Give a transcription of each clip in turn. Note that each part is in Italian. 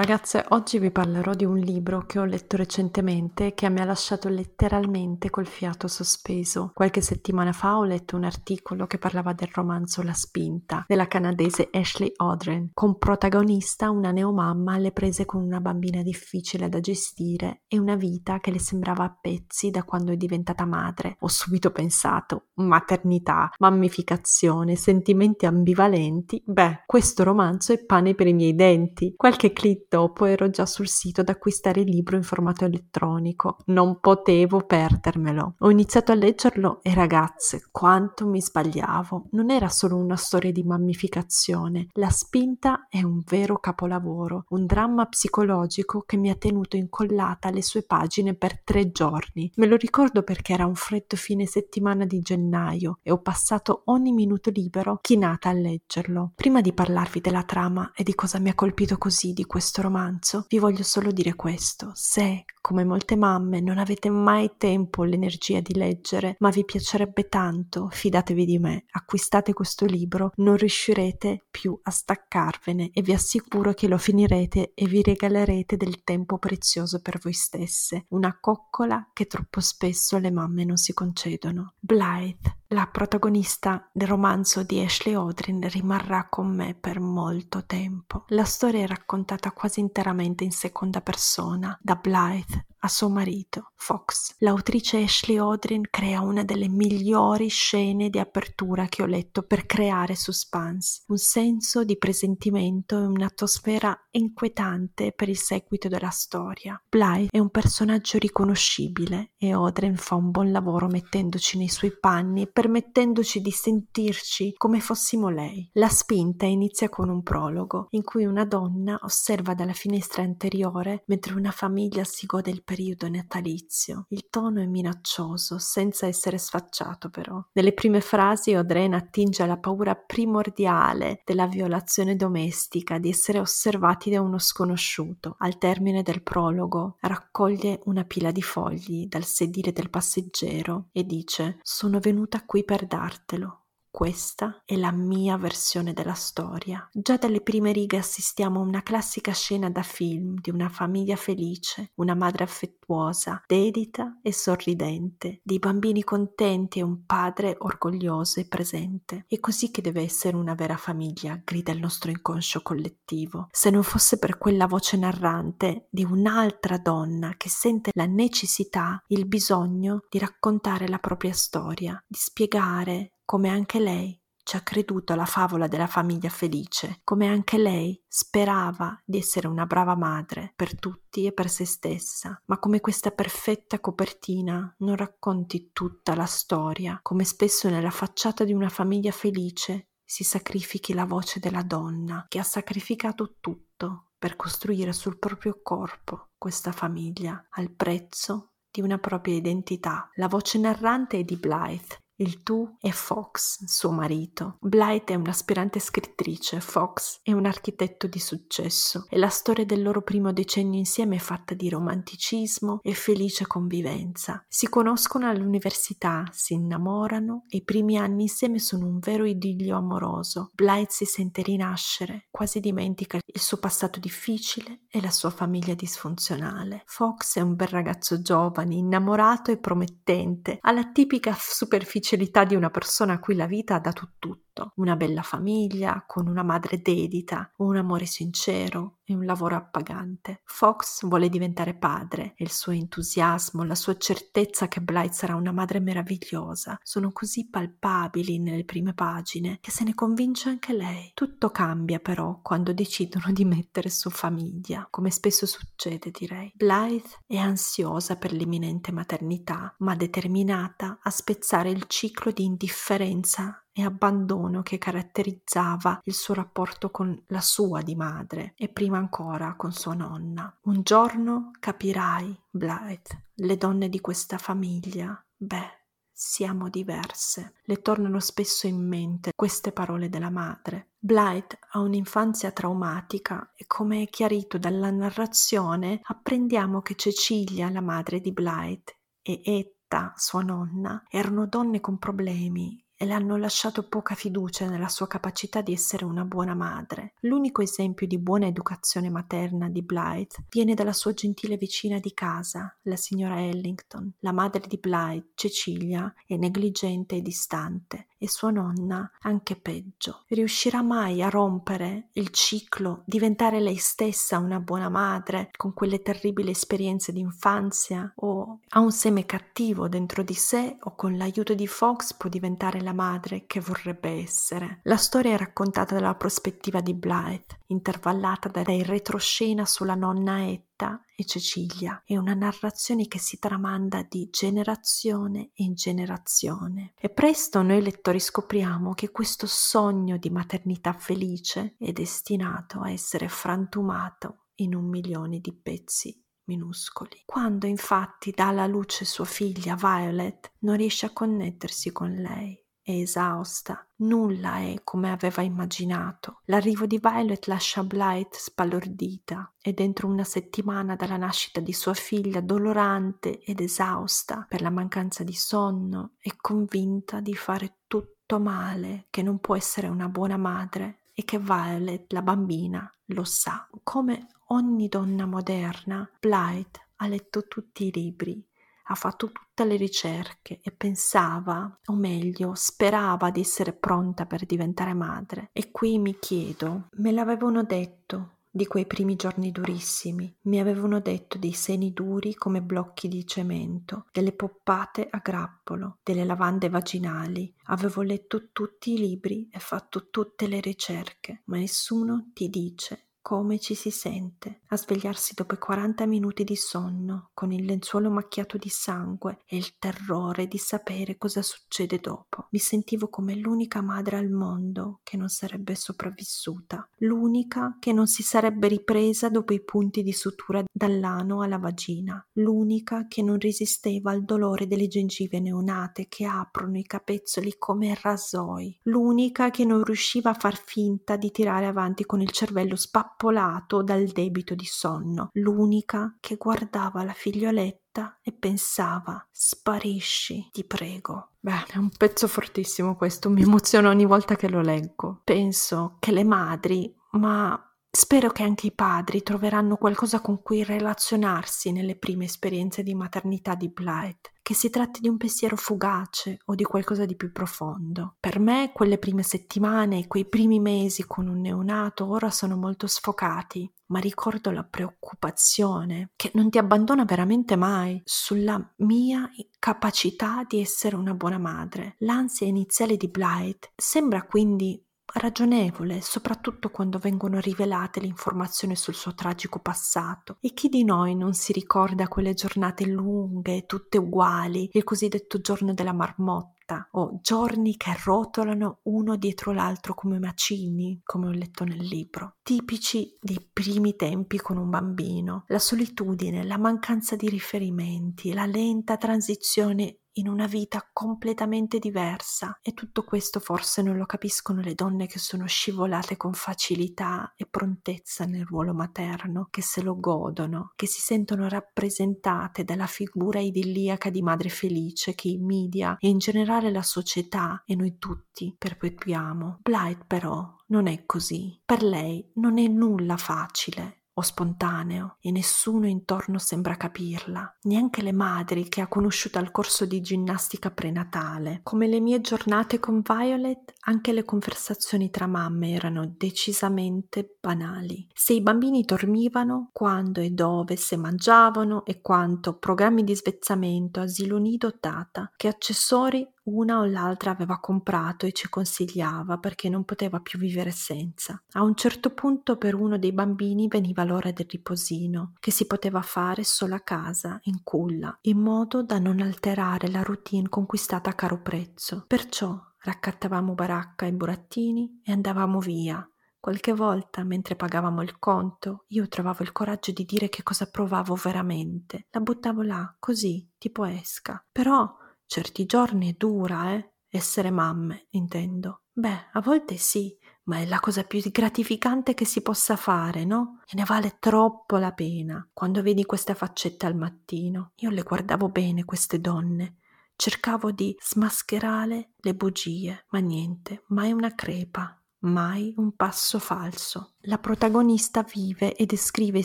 Ragazze, oggi vi parlerò di un libro che ho letto recentemente che mi ha lasciato letteralmente col fiato sospeso. Qualche settimana fa ho letto un articolo che parlava del romanzo La spinta della canadese Ashley Odren, con protagonista una neomamma alle prese con una bambina difficile da gestire e una vita che le sembrava a pezzi da quando è diventata madre. Ho subito pensato, maternità, mammificazione, sentimenti ambivalenti. Beh, questo romanzo è pane per i miei denti. Qualche clip dopo ero già sul sito ad acquistare il libro in formato elettronico. Non potevo perdermelo. Ho iniziato a leggerlo e ragazze, quanto mi sbagliavo. Non era solo una storia di mammificazione. La spinta è un vero capolavoro, un dramma psicologico che mi ha tenuto incollata alle sue pagine per tre giorni. Me lo ricordo perché era un freddo fine settimana di gennaio e ho passato ogni minuto libero chinata a leggerlo. Prima di parlarvi della trama e di cosa mi ha colpito così di questo romanzo, vi voglio solo dire questo. Se, come molte mamme, non avete mai tempo o l'energia di leggere, ma vi piacerebbe tanto, fidatevi di me, acquistate questo libro, non riuscirete più a staccarvene e vi assicuro che lo finirete e vi regalerete del tempo prezioso per voi stesse, una coccola che troppo spesso le mamme non si concedono. Blythe la protagonista del romanzo di Ashley Odrin rimarrà con me per molto tempo. La storia è raccontata quasi interamente in seconda persona da Blythe, a suo marito, Fox. L'autrice Ashley Odrin crea una delle migliori scene di apertura che ho letto per creare suspense, un senso di presentimento e un'atmosfera inquietante per il seguito della storia. Blythe è un personaggio riconoscibile e Odrin fa un buon lavoro mettendoci nei suoi panni permettendoci di sentirci come fossimo lei. La spinta inizia con un prologo in cui una donna osserva dalla finestra anteriore mentre una famiglia si gode il periodo natalizio. Il tono è minaccioso, senza essere sfacciato però. Nelle prime frasi Odren attinge alla paura primordiale della violazione domestica, di essere osservati da uno sconosciuto. Al termine del prologo raccoglie una pila di fogli dal sedile del passeggero e dice Sono venuta qui per dartelo. Questa è la mia versione della storia. Già dalle prime righe assistiamo a una classica scena da film di una famiglia felice, una madre affettuosa, dedita e sorridente, dei bambini contenti e un padre orgoglioso e presente. È così che deve essere una vera famiglia, grida il nostro inconscio collettivo. Se non fosse per quella voce narrante di un'altra donna che sente la necessità, il bisogno di raccontare la propria storia, di spiegare come anche lei ci ha creduto alla favola della famiglia felice, come anche lei sperava di essere una brava madre per tutti e per se stessa, ma come questa perfetta copertina non racconti tutta la storia, come spesso nella facciata di una famiglia felice si sacrifichi la voce della donna che ha sacrificato tutto per costruire sul proprio corpo questa famiglia al prezzo di una propria identità. La voce narrante è di Blythe il tu è Fox, suo marito. Blythe è un'aspirante scrittrice, Fox è un architetto di successo e la storia del loro primo decennio insieme è fatta di romanticismo e felice convivenza. Si conoscono all'università, si innamorano e i primi anni insieme sono un vero idillio amoroso. Blythe si sente rinascere, quasi dimentica il suo passato difficile e la sua famiglia disfunzionale. Fox è un bel ragazzo giovane, innamorato e promettente, ha la tipica superficie sincerità di una persona a cui la vita ha dato tutto, una bella famiglia, con una madre dedita, un amore sincero e un lavoro appagante. Fox vuole diventare padre e il suo entusiasmo, la sua certezza che Blythe sarà una madre meravigliosa sono così palpabili nelle prime pagine che se ne convince anche lei. Tutto cambia però quando decidono di mettere su famiglia, come spesso succede direi. Blythe è ansiosa per l'imminente maternità, ma determinata a spezzare il ciclo di indifferenza e abbandono che caratterizzava il suo rapporto con la sua di madre e prima ancora con sua nonna. Un giorno capirai, Blythe, le donne di questa famiglia, beh, siamo diverse. Le tornano spesso in mente queste parole della madre. Blythe ha un'infanzia traumatica e come è chiarito dalla narrazione apprendiamo che Cecilia, la madre di Blythe, e Etta, sua nonna, erano donne con problemi e le hanno lasciato poca fiducia nella sua capacità di essere una buona madre. L'unico esempio di buona educazione materna di Blythe viene dalla sua gentile vicina di casa, la signora Ellington. La madre di Blythe, Cecilia, è negligente e distante e sua nonna anche peggio. Riuscirà mai a rompere il ciclo, diventare lei stessa una buona madre con quelle terribili esperienze d'infanzia o ha un seme cattivo dentro di sé o con l'aiuto di Fox può diventare la madre che vorrebbe essere. La storia è raccontata dalla prospettiva di Blythe, intervallata dai retroscena sulla nonna Etta e Cecilia. È una narrazione che si tramanda di generazione in generazione. E presto noi lettori scopriamo che questo sogno di maternità felice è destinato a essere frantumato in un milione di pezzi minuscoli. Quando infatti dà alla luce sua figlia Violet, non riesce a connettersi con lei è esausta, nulla è come aveva immaginato. L'arrivo di Violet lascia Blythe spallordita e dentro una settimana dalla nascita di sua figlia, dolorante ed esausta per la mancanza di sonno, è convinta di fare tutto male, che non può essere una buona madre e che Violet, la bambina, lo sa. Come ogni donna moderna, Blythe ha letto tutti i libri ha fatto tutte le ricerche e pensava, o meglio, sperava di essere pronta per diventare madre. E qui mi chiedo, me l'avevano detto di quei primi giorni durissimi, mi avevano detto dei seni duri come blocchi di cemento, delle poppate a grappolo, delle lavande vaginali. Avevo letto tutti i libri e fatto tutte le ricerche, ma nessuno ti dice come ci si sente a svegliarsi dopo i 40 minuti di sonno, con il lenzuolo macchiato di sangue e il terrore di sapere cosa succede dopo. Mi sentivo come l'unica madre al mondo che non sarebbe sopravvissuta, l'unica che non si sarebbe ripresa dopo i punti di sutura dall'ano alla vagina, l'unica che non resisteva al dolore delle gengive neonate che aprono i capezzoli come rasoi, l'unica che non riusciva a far finta di tirare avanti con il cervello spappato spappolato dal debito di sonno, l'unica che guardava la figlioletta e pensava sparisci, ti prego. Beh, è un pezzo fortissimo questo, mi emoziona ogni volta che lo leggo. Penso che le madri, ma Spero che anche i padri troveranno qualcosa con cui relazionarsi nelle prime esperienze di maternità di Blythe, che si tratti di un pensiero fugace o di qualcosa di più profondo. Per me quelle prime settimane quei primi mesi con un neonato ora sono molto sfocati, ma ricordo la preoccupazione che non ti abbandona veramente mai sulla mia capacità di essere una buona madre. L'ansia iniziale di Blythe sembra quindi ragionevole, soprattutto quando vengono rivelate le informazioni sul suo tragico passato. E chi di noi non si ricorda quelle giornate lunghe, tutte uguali, il cosiddetto giorno della marmotta, o giorni che rotolano uno dietro l'altro come macigni, come ho letto nel libro, tipici dei primi tempi con un bambino, la solitudine, la mancanza di riferimenti, la lenta transizione in una vita completamente diversa e tutto questo forse non lo capiscono le donne che sono scivolate con facilità e prontezza nel ruolo materno, che se lo godono, che si sentono rappresentate dalla figura idilliaca di madre felice che i media e in generale la società e noi tutti perpetuiamo. Blythe però non è così. Per lei non è nulla facile o spontaneo e nessuno intorno sembra capirla, neanche le madri che ha conosciuto al corso di ginnastica prenatale. Come le mie giornate con Violet, anche le conversazioni tra mamme erano decisamente banali. Se i bambini dormivano, quando e dove, se mangiavano e quanto, programmi di svezzamento, asilo nido data, che accessori una o l'altra aveva comprato e ci consigliava perché non poteva più vivere senza. A un certo punto per uno dei bambini veniva l'ora del riposino, che si poteva fare solo a casa, in culla, in modo da non alterare la routine conquistata a caro prezzo. Perciò raccattavamo baracca e burattini e andavamo via. Qualche volta, mentre pagavamo il conto, io trovavo il coraggio di dire che cosa provavo veramente. La buttavo là, così, tipo esca. Però Certi giorni è dura, eh? Essere mamme, intendo. Beh, a volte sì, ma è la cosa più gratificante che si possa fare, no? E ne vale troppo la pena. Quando vedi questa faccetta al mattino, io le guardavo bene queste donne. Cercavo di smascherare le bugie, ma niente, mai una crepa, mai un passo falso. La protagonista vive e descrive i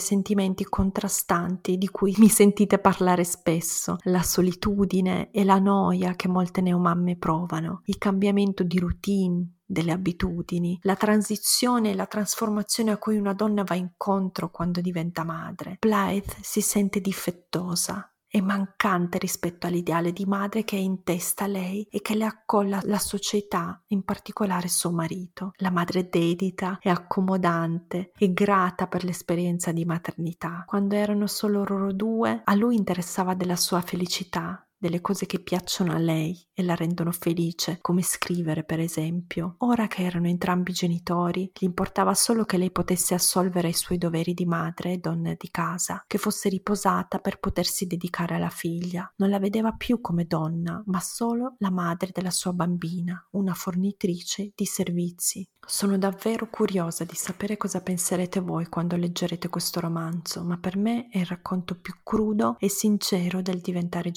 sentimenti contrastanti di cui mi sentite parlare spesso, la solitudine e la noia che molte neomamme provano, il cambiamento di routine, delle abitudini, la transizione e la trasformazione a cui una donna va incontro quando diventa madre. Blythe si sente difettosa, e mancante rispetto all'ideale di madre che è in testa lei e che le accolla la società, in particolare suo marito. La madre dedita e accomodante e grata per l'esperienza di maternità. Quando erano solo loro due, a lui interessava della sua felicità, delle cose che piacciono a lei e la rendono felice, come scrivere per esempio. Ora che erano entrambi genitori, gli importava solo che lei potesse assolvere i suoi doveri di madre e donna di casa, che fosse riposata per potersi dedicare alla figlia. Non la vedeva più come donna, ma solo la madre della sua bambina, una fornitrice di servizi. Sono davvero curiosa di sapere cosa penserete voi quando leggerete questo romanzo, ma per me è il racconto più crudo e sincero del diventare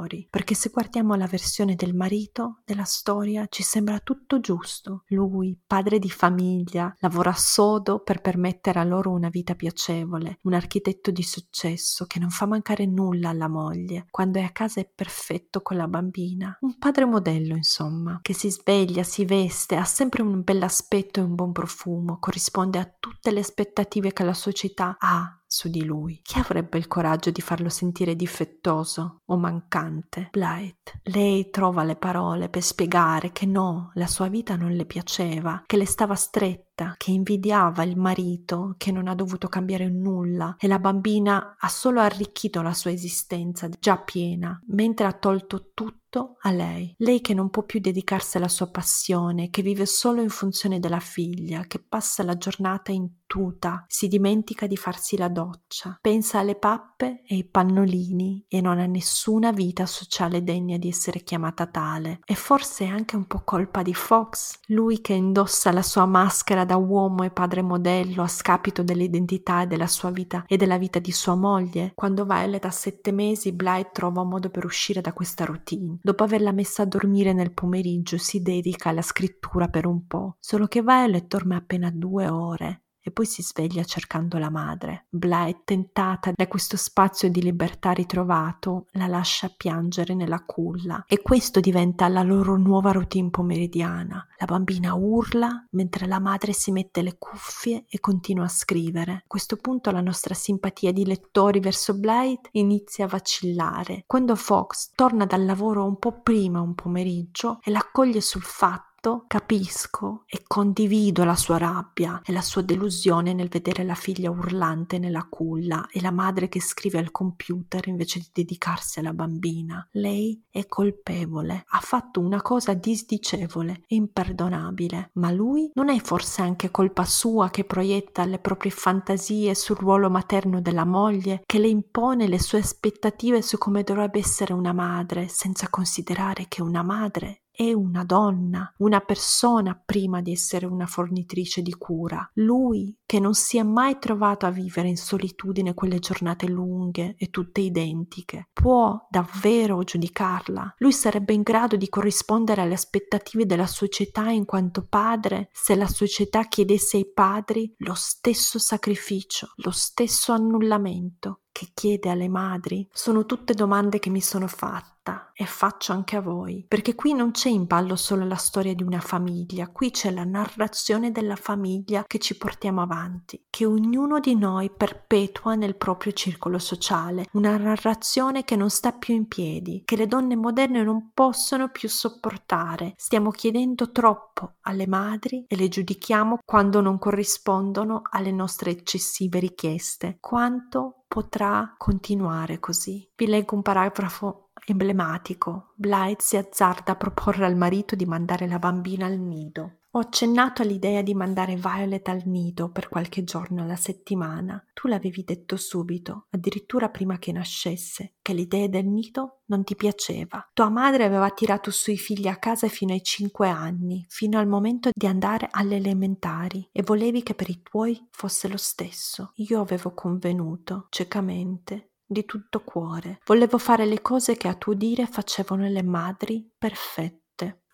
genitori, perché se guardiamo la versione del marito della storia ci sembra tutto giusto. Lui, padre di famiglia, lavora sodo per permettere a loro una vita piacevole, un architetto di successo che non fa mancare nulla alla moglie, quando è a casa è perfetto con la bambina, un padre modello insomma, che si sveglia, si veste, ha sempre un bell'aspetto aspetto e un buon profumo, corrisponde a tutte le aspettative che la società ha su di lui. Chi avrebbe il coraggio di farlo sentire difettoso o mancante? Blight. Lei trova le parole per spiegare che no, la sua vita non le piaceva, che le stava stretta, che invidiava il marito, che non ha dovuto cambiare nulla e la bambina ha solo arricchito la sua esistenza già piena, mentre ha tolto tutto a lei. Lei che non può più dedicarsi alla sua passione, che vive solo in funzione della figlia, che passa la giornata in tuta, si dimentica di farsi la doccia, pensa alle pappe e ai pannolini e non ha nessuna vita sociale degna di essere chiamata tale. E forse è anche un po' colpa di Fox, lui che indossa la sua maschera da uomo e padre modello a scapito dell'identità e della sua vita e della vita di sua moglie. Quando Violet ha sette mesi, Blythe trova un modo per uscire da questa routine. Dopo averla messa a dormire nel pomeriggio, si dedica alla scrittura per un po', solo che Violet dorme appena due ore e poi si sveglia cercando la madre. Blythe, tentata da questo spazio di libertà ritrovato, la lascia piangere nella culla e questo diventa la loro nuova routine pomeridiana. La bambina urla mentre la madre si mette le cuffie e continua a scrivere. A questo punto la nostra simpatia di lettori verso Blythe inizia a vacillare. Quando Fox torna dal lavoro un po' prima un pomeriggio e l'accoglie sul fatto fatto capisco e condivido la sua rabbia e la sua delusione nel vedere la figlia urlante nella culla e la madre che scrive al computer invece di dedicarsi alla bambina. Lei è colpevole, ha fatto una cosa disdicevole e imperdonabile, ma lui non è forse anche colpa sua che proietta le proprie fantasie sul ruolo materno della moglie, che le impone le sue aspettative su come dovrebbe essere una madre, senza considerare che una madre è una donna, una persona prima di essere una fornitrice di cura. Lui che non si è mai trovato a vivere in solitudine quelle giornate lunghe e tutte identiche, può davvero giudicarla. Lui sarebbe in grado di corrispondere alle aspettative della società in quanto padre se la società chiedesse ai padri lo stesso sacrificio, lo stesso annullamento che chiede alle madri? Sono tutte domande che mi sono fatta e faccio anche a voi, perché qui non c'è in ballo solo la storia di una famiglia, qui c'è la narrazione della famiglia che ci portiamo avanti, che ognuno di noi perpetua nel proprio circolo sociale, una narrazione che non sta più in piedi, che le donne moderne non possono più sopportare. Stiamo chiedendo troppo alle madri e le giudichiamo quando non corrispondono alle nostre eccessive richieste. Quanto potrà continuare così. Vi leggo un paragrafo emblematico. Blythe si azzarda a proporre al marito di mandare la bambina al nido. Ho accennato all'idea di mandare Violet al nido per qualche giorno alla settimana. Tu l'avevi detto subito, addirittura prima che nascesse, che l'idea del nido non ti piaceva. Tua madre aveva tirato sui figli a casa fino ai cinque anni, fino al momento di andare alle elementari, e volevi che per i tuoi fosse lo stesso. Io avevo convenuto, ciecamente, di tutto cuore. Volevo fare le cose che a tuo dire facevano le madri perfette.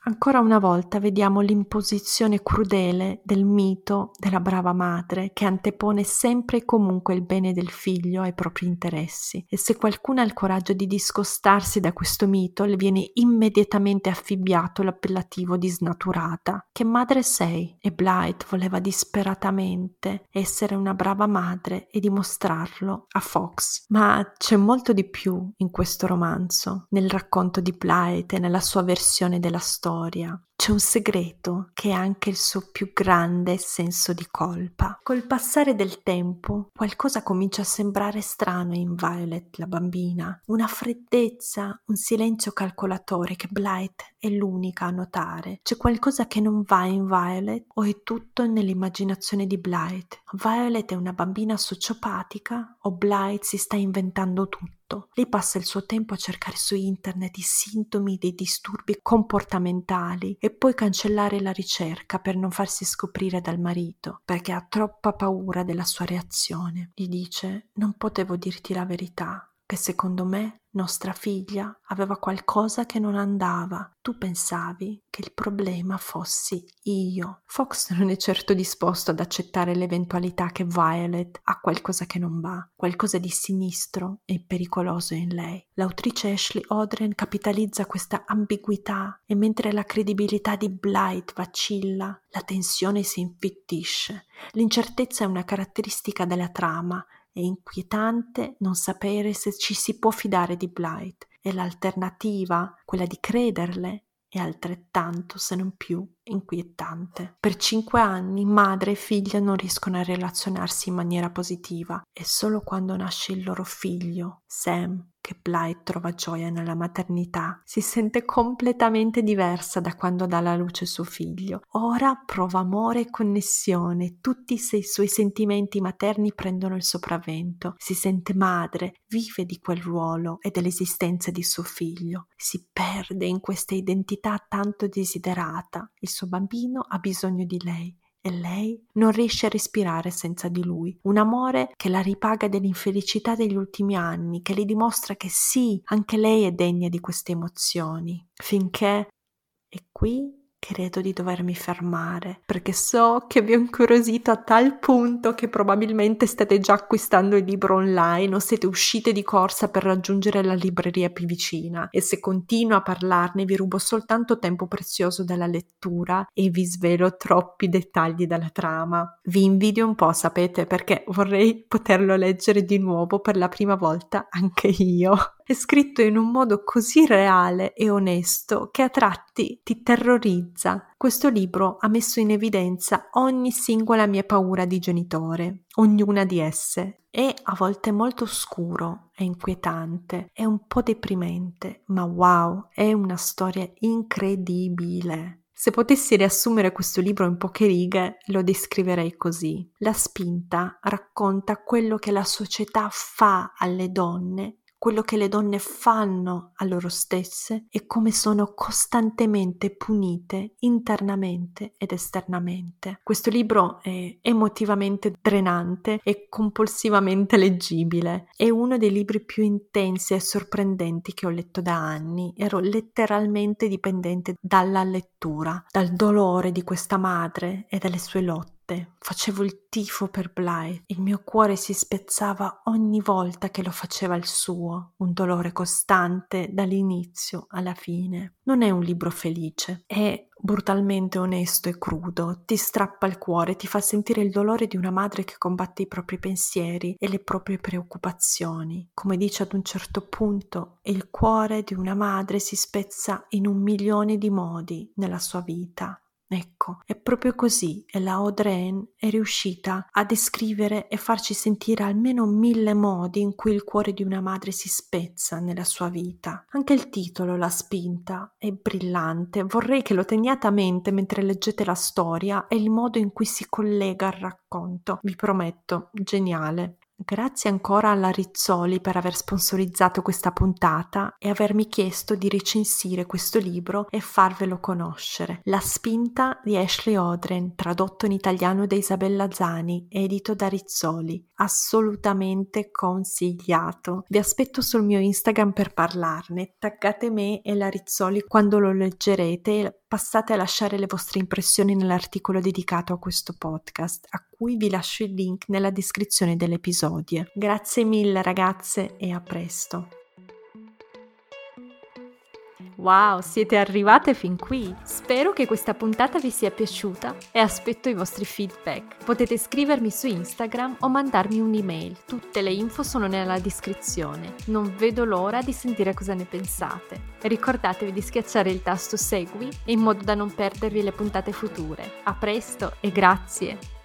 Ancora una volta vediamo l'imposizione crudele del mito della brava madre che antepone sempre e comunque il bene del figlio ai propri interessi e se qualcuno ha il coraggio di discostarsi da questo mito le viene immediatamente affibbiato l'appellativo di snaturata. Che madre sei? E Blight voleva disperatamente essere una brava madre e dimostrarlo a Fox. Ma c'è molto di più in questo romanzo, nel racconto di Blight e nella sua versione della storia storia c'è un segreto che è anche il suo più grande senso di colpa. Col passare del tempo qualcosa comincia a sembrare strano in Violet, la bambina, una freddezza, un silenzio calcolatore che Blight è l'unica a notare. C'è qualcosa che non va in Violet o è tutto nell'immaginazione di Blight. Violet è una bambina sociopatica o Blight si sta inventando tutto? Lei passa il suo tempo a cercare su internet i sintomi dei disturbi comportamentali e poi cancellare la ricerca per non farsi scoprire dal marito, perché ha troppa paura della sua reazione. Gli dice: Non potevo dirti la verità, che secondo me nostra figlia aveva qualcosa che non andava. Tu pensavi che il problema fossi io. Fox non è certo disposto ad accettare l'eventualità che Violet ha qualcosa che non va, qualcosa di sinistro e pericoloso in lei. L'autrice Ashley Odren capitalizza questa ambiguità e mentre la credibilità di Blight vacilla, la tensione si infittisce. L'incertezza è una caratteristica della trama è inquietante non sapere se ci si può fidare di Blight e l'alternativa, quella di crederle, è altrettanto, se non più, inquietante. Per cinque anni madre e figlia non riescono a relazionarsi in maniera positiva e solo quando nasce il loro figlio, Sam, che Blythe trova gioia nella maternità, si sente completamente diversa da quando dà alla luce suo figlio. Ora prova amore e connessione, tutti i suoi sentimenti materni prendono il sopravvento. Si sente madre, vive di quel ruolo e dell'esistenza di suo figlio. Si perde in questa identità tanto desiderata. Il suo bambino ha bisogno di lei e lei non riesce a respirare senza di lui. Un amore che la ripaga dell'infelicità degli ultimi anni, che le dimostra che sì, anche lei è degna di queste emozioni, finché è qui credo di dovermi fermare perché so che vi ho incuriosito a tal punto che probabilmente state già acquistando il libro online o siete uscite di corsa per raggiungere la libreria più vicina e se continuo a parlarne vi rubo soltanto tempo prezioso dalla lettura e vi svelo troppi dettagli della trama. Vi invidio un po', sapete, perché vorrei poterlo leggere di nuovo per la prima volta anche io è scritto in un modo così reale e onesto che a tratti ti terrorizza. Questo libro ha messo in evidenza ogni singola mia paura di genitore, ognuna di esse. È a volte molto scuro, è inquietante, è un po' deprimente, ma wow, è una storia incredibile. Se potessi riassumere questo libro in poche righe, lo descriverei così. La spinta racconta quello che la società fa alle donne quello che le donne fanno a loro stesse e come sono costantemente punite internamente ed esternamente. Questo libro è emotivamente drenante e compulsivamente leggibile. È uno dei libri più intensi e sorprendenti che ho letto da anni. Ero letteralmente dipendente dalla lettura, dal dolore di questa madre e dalle sue lotte facevo il tifo per Bly. Il mio cuore si spezzava ogni volta che lo faceva il suo, un dolore costante dall'inizio alla fine. Non è un libro felice, è brutalmente onesto e crudo, ti strappa il cuore, ti fa sentire il dolore di una madre che combatte i propri pensieri e le proprie preoccupazioni. Come dice ad un certo punto, il cuore di una madre si spezza in un milione di modi nella sua vita Ecco, è proprio così e la Audrey è riuscita a descrivere e farci sentire almeno mille modi in cui il cuore di una madre si spezza nella sua vita. Anche il titolo, La spinta, è brillante. Vorrei che lo teniate a mente mentre leggete la storia e il modo in cui si collega al racconto. Vi prometto, geniale. Grazie ancora alla Rizzoli per aver sponsorizzato questa puntata e avermi chiesto di recensire questo libro e farvelo conoscere. La spinta di Ashley Odren, tradotto in italiano da Isabella Zani, edito da Rizzoli. Assolutamente consigliato. Vi aspetto sul mio Instagram per parlarne. Taggate me e la Rizzoli quando lo leggerete passate a lasciare le vostre impressioni nell'articolo dedicato a questo podcast, a cui vi lascio il link nella descrizione dell'episodio. Grazie mille ragazze e a presto. Wow, siete arrivate fin qui! Spero che questa puntata vi sia piaciuta e aspetto i vostri feedback. Potete scrivermi su Instagram o mandarmi un'email. Tutte le info sono nella descrizione. Non vedo l'ora di sentire cosa ne pensate. Ricordatevi di schiacciare il tasto segui in modo da non perdervi le puntate future. A presto e grazie!